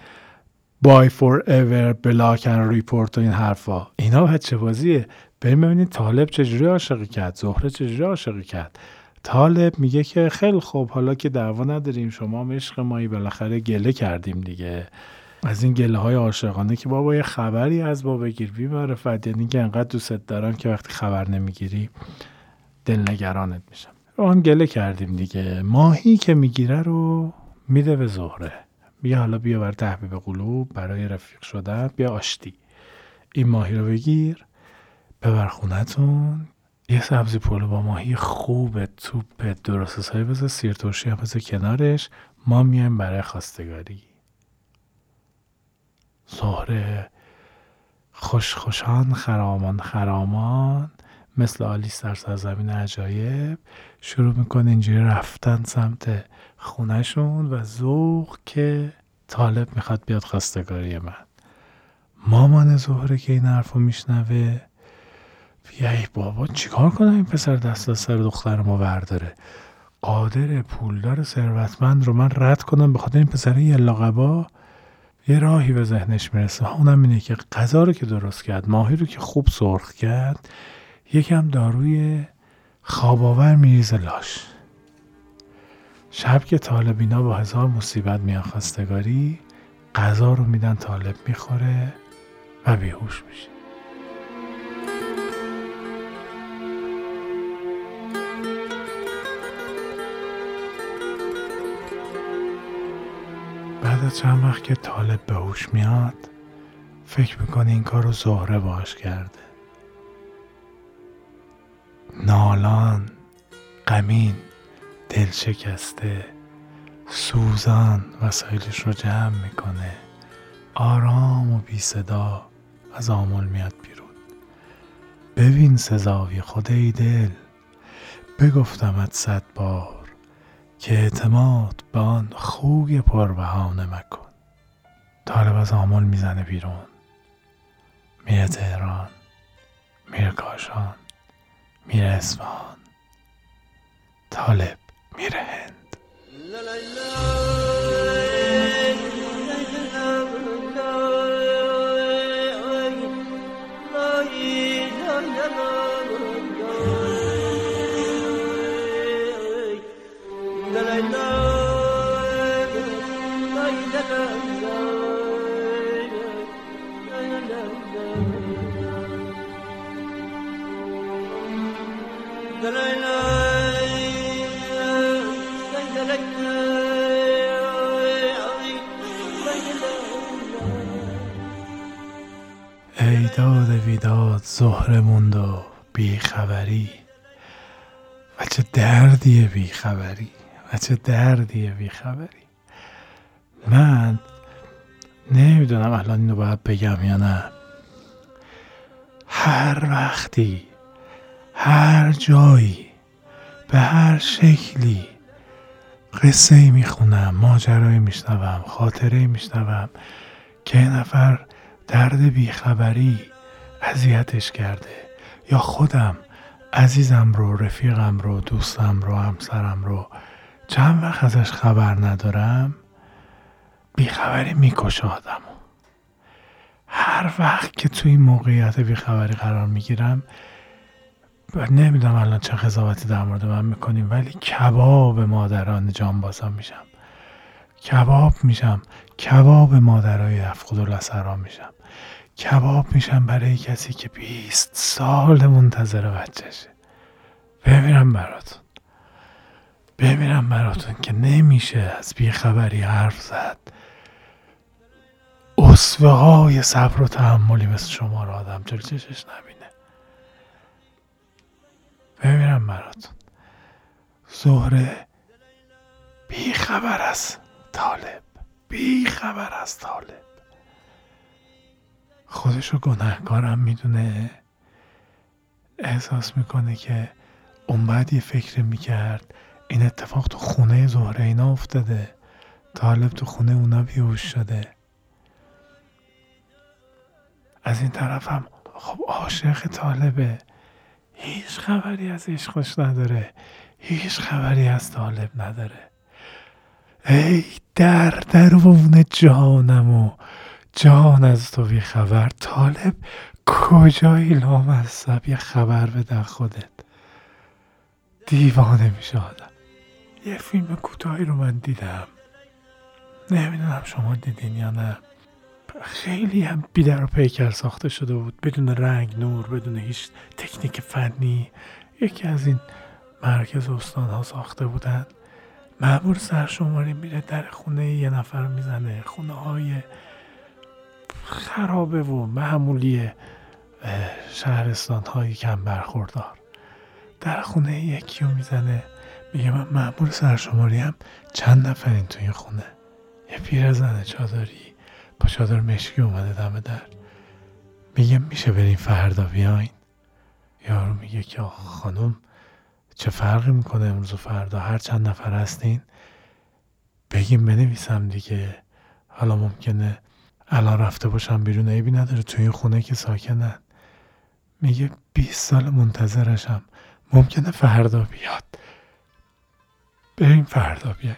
bye forever block and report این حرفا. اینا بچه بازیه؟ بریم ببینید طالب چجوری عاشقی کرد زهره چجوری عاشقی کرد. طالب میگه که خیلی خوب حالا که دعوا نداریم شما هم عشق مایی بالاخره گله کردیم دیگه. از این گله های عاشقانه که بابا یه خبری از ما بگیر بی معرفت یعنی که انقدر دوست دارم که وقتی خبر نمی‌گیری دلنگرانت میشم. هم گله کردیم دیگه. ماهی که می‌گیره رو میده به زهره. بیا حالا بیا بر تحبیب قلوب برای رفیق شدن بیا آشتی. این ماهی رو بگیر. ببر خونتون. یه سبزی پلو با ماهی خوب توپ درست حسابی بذار سیر ترشی هم بذار کنارش. ما میایم برای خواستگاری. زهره خوش خوشان خرامان خرامان. مثل آلیس در سرزمین عجایب. شروع می‌کنه اینجوری رفتن سمت خونهشون و ذوق که طالب می‌خواد بیاد خواستگاری من. مامان زهره که این حرف رو میشنوه ای بابا چیکار کنم؟ این پسر دست از سر دختر ما برداره. قادر پولدار ثروتمند رو من رد کنم به خاطر این پسر یه لاغبا یه راهی به ذهنش می‌رسه. اونم اینه که غذا رو که درست کرد ماهی رو که خوب سرخ کرد یکم داروی خواباور میریزه لاش. شب که طالبینا با هزار مصیبت میان خواستگاری غذا رو میدن طالب می‌خوره و بیهوش میشه. بعد از چند وقت که طالب به هوش میاد فکر می‌کنه این کار رو زهره باش کرده. نالان غمین دل شکسته سوزان وسایلش رو جمع می‌کنه. آرام و بی صدا از آمل میاد بیرون. ببین سزاوی خدای دل بگفتمت صد بار. که اعتماد به آن خوی پربهانه مکن. طالب از آمل می‌زنه بیرون. میره تهران میره کاشان میره اسفان طالب میره هند. زهره موند و بیخبری. و چه دردی بیخبری و چه دردی بیخبری. من نمی‌دونم الان اینو باید بگم یا نه. هر وقتی هر جایی به هر شکلی قصه ای می‌خونم ماجرایی میشنوم خاطره میشنوم که نفر درد بیخبری اذیتش کرده. یا خودم عزیزم رو رفیقم رو دوستم رو همسرم رو چند وقت ازش خبر ندارم بیخبری می‌کشه آدم هر وقت که توی این موقعیت بیخبری قرار می‌گیرم نمی‌دونم الان چه قضاوتی در مورد من می‌کنیم ولی کباب مادران جانبازا میشم. کباب میشم. کباب مادرای افقود و میشم. کباب میشم برای کسی که 20 سال منتظر بچهشه. بمیرم براتون. بمیرم براتون که نمیشه از بیخبری حرف زد. اصوه های صبر و تحملی مثل شما را آدم جل چشش نبینه؟ بمیرم براتون. زهره بیخبر از طالب. بیخبر از طالب. خودشو گناهکارم می‌دونه. احساس می‌کنه که اون بعد یه فکر می‌کرد. این اتفاق تو خونه زهره اینا افتاده. طالب تو خونه اونا بیهوش شده. از این طرفم خب عاشق طالبه. هیچ خبری از عشقش نداره. هیچ خبری از طالب نداره. ای در درون جانم و جان از تو بی خبر. طالب کجایی لامصب یه خبر بده خودت؟ دیوانه میشه آدم. یه فیلم کوتاهی رو من دیدم. نمی‌دونم شما دیدین یا نه. خیلی هم بیدر و پیکر ساخته شده بود. بدون رنگ نور بدون هیچ تکنیک فنی. یکی از این مرکز استان ها ساخته بودن. معمور سرشماری میره در خونه یه نفر می‌زنه. خونه های خرابه و معمولی شهرستان های کم برخوردار. در خونه یکی رو می‌زنه میگه من معمول سرشماری هم چند نفرین توی خونه؟ یه پیرزن چادری با چادر مشکی اومده دم در. میگه میشه بریم فردا بیاین؟ یارو میگه که خانم چه فرقی می‌کنه امروز و فردا؟ هر چند نفر هستین؟ بگیم بنویسم دیگه. حالا ممکنه الان رفته باشم بیرون عیبی نداره. توی این خونه که ساکنن. میگه 20 سال منتظرشم. ممکنه فردا بیاد. بریم فردا بیاین.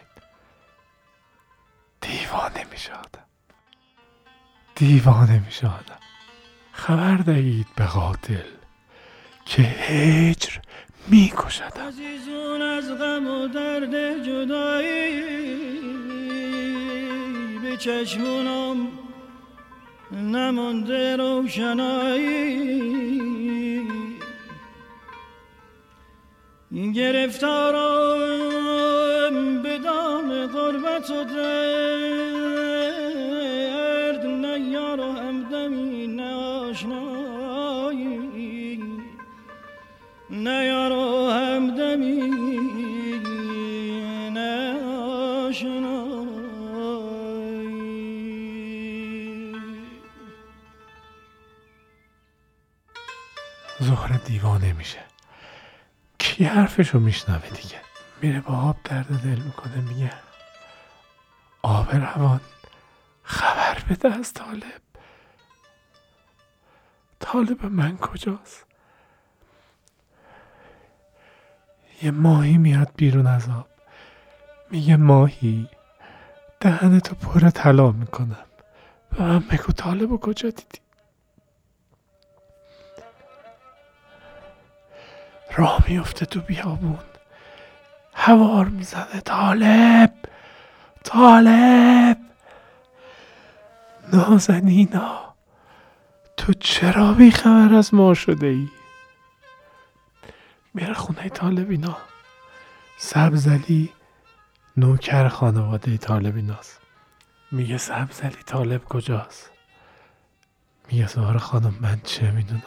دیوانه میشه آدم. دیوانه میشه آدم. خبر دهید به قاتل که هجر می‌کشد. عزیزون از غم و درد جدایی. به چشمونم نمانده روشنایی. گرفتارم به دام غربت و درد نه یار و همدمی نه آشنایی. نه یار و همدمی نه زهره دیوانه میشه. کی حرفشو میشنوه دیگه؟ میره با آب درد دل می‌کنه میگه آب روان خبر بده از طالب. طالب من کجاست؟ یه ماهی میاد بیرون از آب. میگه ماهی دهنتو پر طلا می‌کنم. به من بگو طالب کجا دیدی؟ راه میفته تو بیابون. هوار می‌زنه. طالب! طالب! نازنینا تو چرا بیخبر از ما شده ای میره خونه طالبینا. سبزلی نوکر خانواده طالبیناست. میگه سبزلی طالب کجاست؟ میگه زهر خانم من چه می‌دونم؟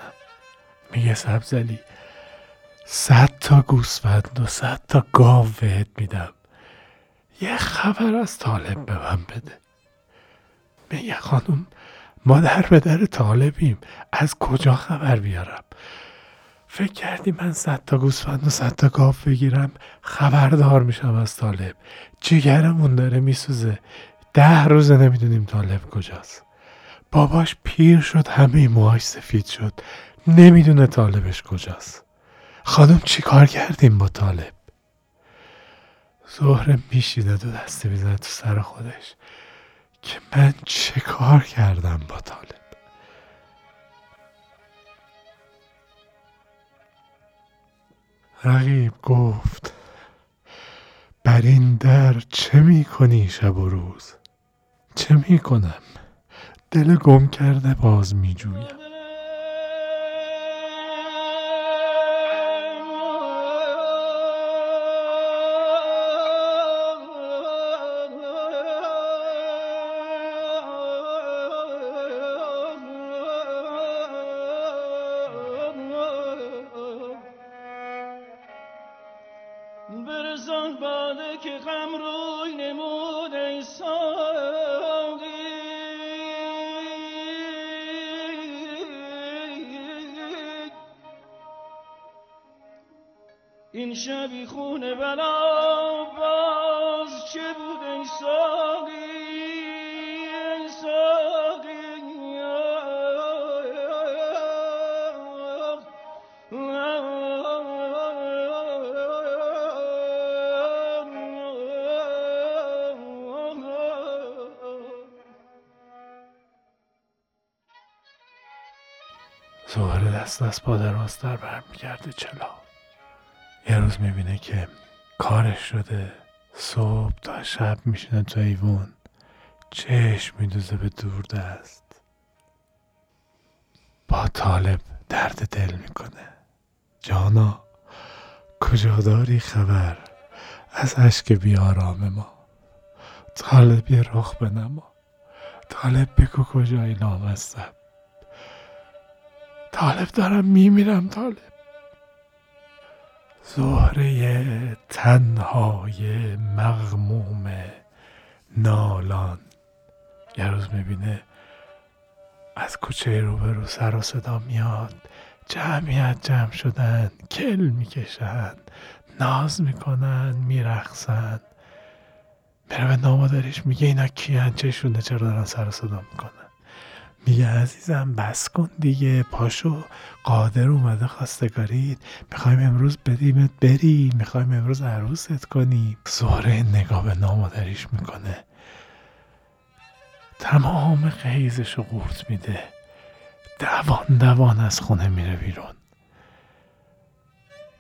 میگه سبزلی صد تا گوسفند و صد تا گاو بهت میدم. یه خبر از طالب به من بده. میگه خانم ما در به در طالبیم. از کجا خبر بیارم؟ فکر کردی من صد تا گوسفند و صد تا گاو بگیرم خبردار میشم از طالب. جگرمون داره میسوزه. ده روزه نمی‌دونیم طالب کجاست. باباش پیر شد همه موهاش سفید شد. نمی‌دونه طالبش کجاست. خانم چی کار کردیم با طالب؟ زهره میشیده دو دسته می‌زنه تو سر خودش. که من چه کار کردم با طالب؟ رقیب گفت بر این در چه می کنی شب و روز؟ چه می کنم دل گم کرده باز می جویم این شبی خونه بلا باز چه بود ای ساقی ای ساقی؟ زهره دست از پا راستر برمیگرده چلا. یه روز می‌بینه که کارش شده. صبح تا شب میشینه تو ایوون. چشم میدوزه به دور دست. با طالب درد دل می‌کنه. جانا کجا داری خبر از اشک بیارام ما؟ طالب یه رخ بنما. طالب بگو کجایی نامستم طالب دارم میمیرم طالب. زهره تنهای مغموم نالان. یه روز می‌بینه از کوچه روبرو سر و صدا میاد. جمعیت جمع شدن کل می‌کشن ناز می‌کنن میرخسن میره به نامادریش میگه اینا کیان چشونه چرا دارن سر و صدا می‌کنن. میگه عزیزم بس کن دیگه. پاشو قادر اومده خواستگارید می‌خوایم امروز بدیمت بری می‌خوایم امروز عروست کنیم. زهره نگاه به نامادریش می‌کنه. تمام قیزش رو قورت میده. دوان دوان از خونه میره بیرون.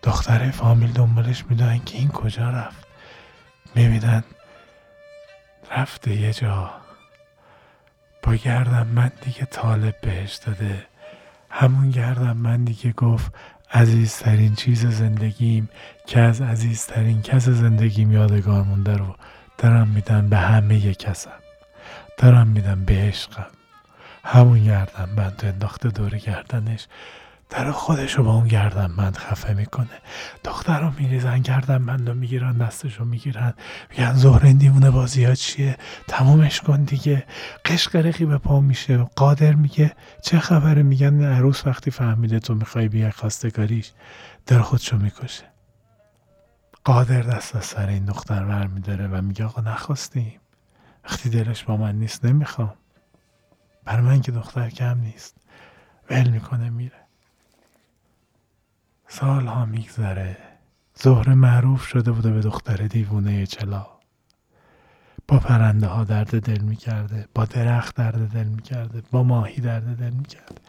دختره فامیل دنبالش می‌دونن که این کجا رفت. می‌بینن رفته یه جا. با گردم من دیگه طالب بهش داده. همون گردم من دیگه گفت عزیزترین چیز زندگیم که از عزیزترین کس زندگیم یادگار مونده رو دارم میدم به همه کسم. دارم میدم به عشقم. همون گردم بند انداخته دور گردنش. در خودش رو با اون گردن بند خفه می‌کنه. دختر رو میریزن گردن بند رو می‌گیرن دستش رو می‌گیرن. میگن زهره این دیوونه بازی ها چیه؟ تمومش کن دیگه. قشقرقی به پا میشه. قادر میگه. چه خبره؟ میگن عروس وقتی فهمیده تو می‌خوای بیای خواستگاریش در خودشو می‌کشه. قادر دست از سر این دختر ور میداره و میگه آقا نخواستیم. وقتی دلش با من نیست نمی‌خوام. بر من که دختر کم نیست. ول می‌کنه میره. سالها میگذره. زهره معروف شده بوده به دختر دیوونه چلا. با پرنده ها درد دل می‌کرده با درخت درد دل می‌کرده با ماهی درد دل می‌کرده.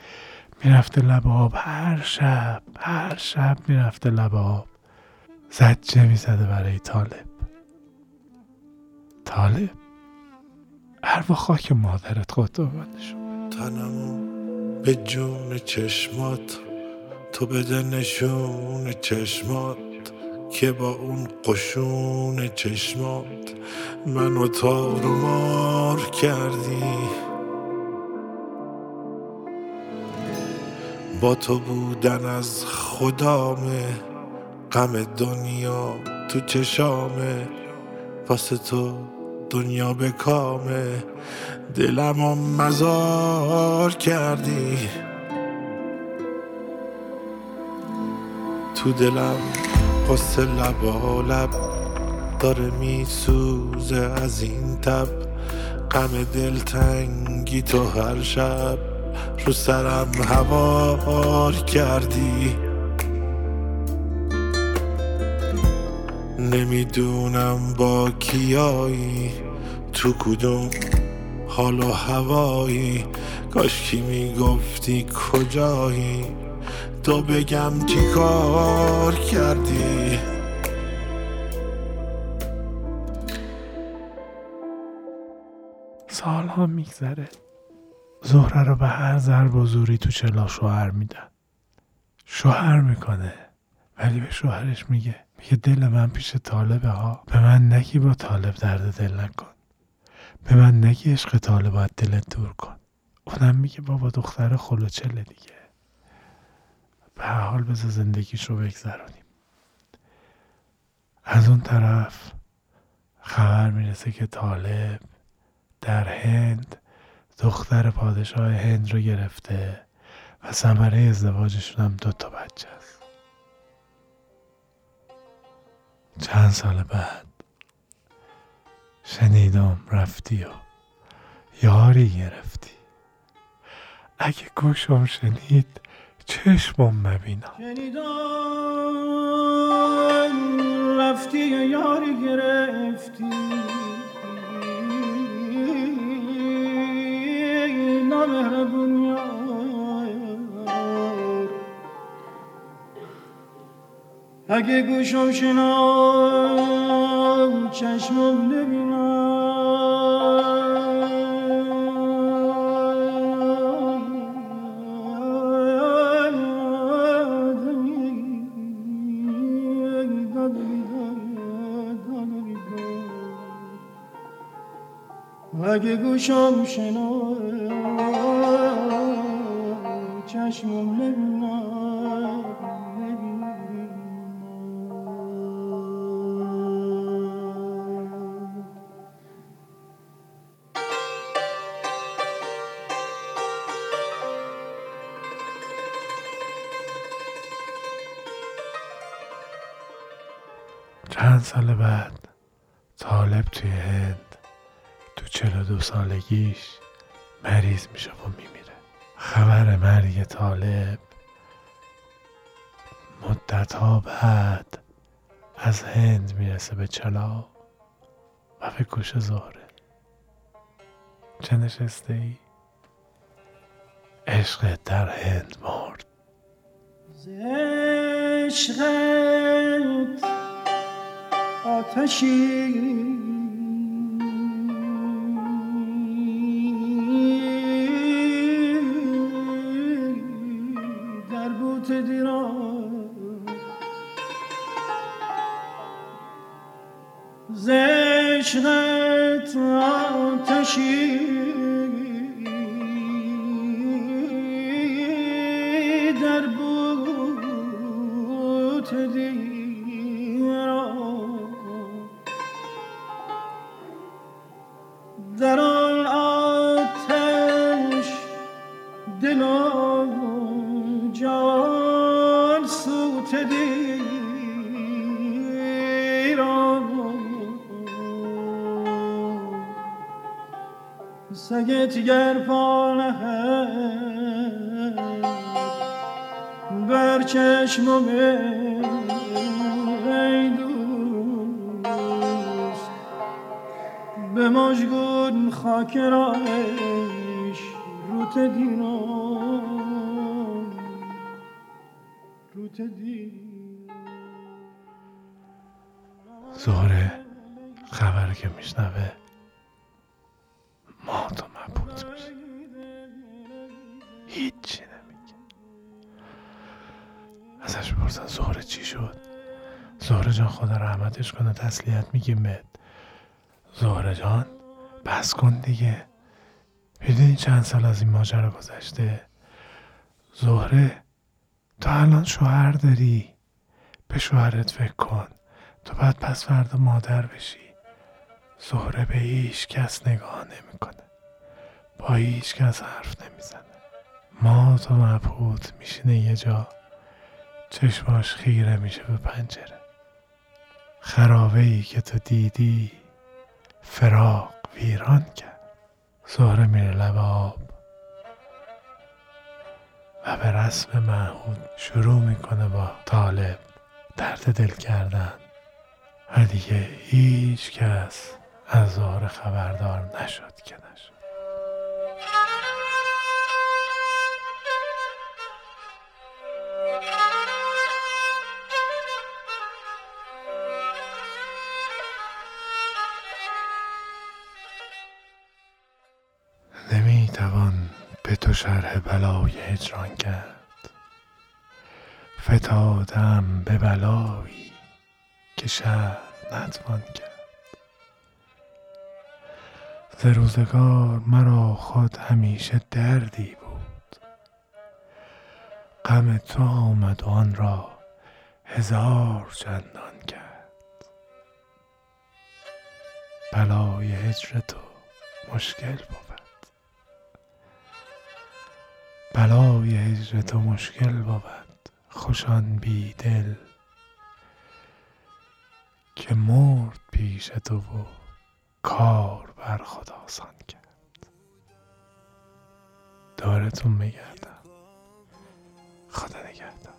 می‌رفته لب آب هر شب هر شب می‌رفته لب آب. زجه می‌زده برای طالب. طالب اروا خاک مادرت قطع شد تنمو به جون چشمات تو بده نشون چشمات که با اون قشون چشمات منو تارو مار کردی. با تو بودن از خدامه غم دنیا تو چشامه واسه تو دنیا به کامه دلم و مزار کردی. تو دلم قصه لبا لب داره میسوزه از این تب. غم دلتنگی تو هر شب رو سرم هوار کردی. نمی‌دونم با کیایی تو کدوم حال و هوایی. کاش کی می‌گفتی کجایی؟ تو بگم چی کار کردی؟ سالها میگذره. زهره رو به هر ضرب و زوری تو چلا شوهر میدن شوهر می‌کنه ولی به شوهرش میگه. میگه دل من پیش طالبه ها. به من نگی با طالب درد دل نکن. به من نگی عشق طالب باید دلت دور کن. اونم میگه بابا دختر خلوچله دیگه. به حال بذار زندگیش رو بگذرونیم. از اون طرف خبر می‌رسه که طالب در هند دختر پادشاه هند رو گرفته و ثمره ازدواجشون هم دوتا بچه است. چند سال بعد شنیدم رفتی و یاری گرفتی. اگه گوشم شنید چشمم مبینم شنیدم رفتی یاری گرفتی؟ نامهربون یار. اگه گوشم شنام چشمم نبینم. اگه گوشم شنو چشمم نبینم چند سال بعد طالب توی هند چلو دو سالگیش مریض میشه و میمیره. خبر مرگ طالب مدت ها بعد از هند می‌رسه به چلا و به گوش زهره. چه نشسته ای؟ عشقت در هند مرد. عشقت آتشی سگت گر پا نهد بر چشمم ای دوست به مجگون خاک رایش روت دیران. روت زهره خبر که میشنوه مات و مبهوت میشه. هیچی نمیگه. می‌پرسن زهره چی شد؟ زهره جان خدا رحمتش کنه تسلیت میگیم بهت. زهره جان بس کن دیگه. می‌دونی چند سال از این ماجرا گذشته؟ زهره تو الان شوهر داری. به شوهرت فکر کن. تو بعد پس فردا مادر بشی. زهره به هیچ کس نگاه نمی‌کنه. با هیچ کس حرف نمی‌زنه. ما تو مبهوت میشینه یه جا. چشماش خیره میشه به پنجره. خرابه ای که تو دیدی فراق ویران کرد. زهره میره لب آب. و به رسم معهود شروع می‌کنه با طالب درد دل کردن. و دیگه هیچ کس زهره خبردار نشد که نشد. نمی‌توان به تو شرح بلای هجران کرد. فتادم به بلایی که شرح نتوان کرد. ز روزگار مرا خود همیشه دردی بود. غم تو آمد و آن را هزار چندان کرد. بلای هجر تو مشکل بود. بلای هجر تو مشکل بود. خوشان بی دل که مرد پیش تو و کار بر خود آسان کرد. دارتون بگردم خدا نگهدار.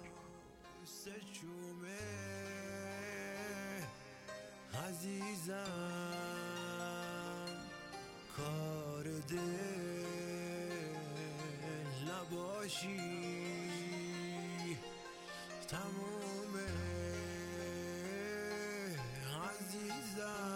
عزیزم کار دل نباشی. تمومه عزیزم.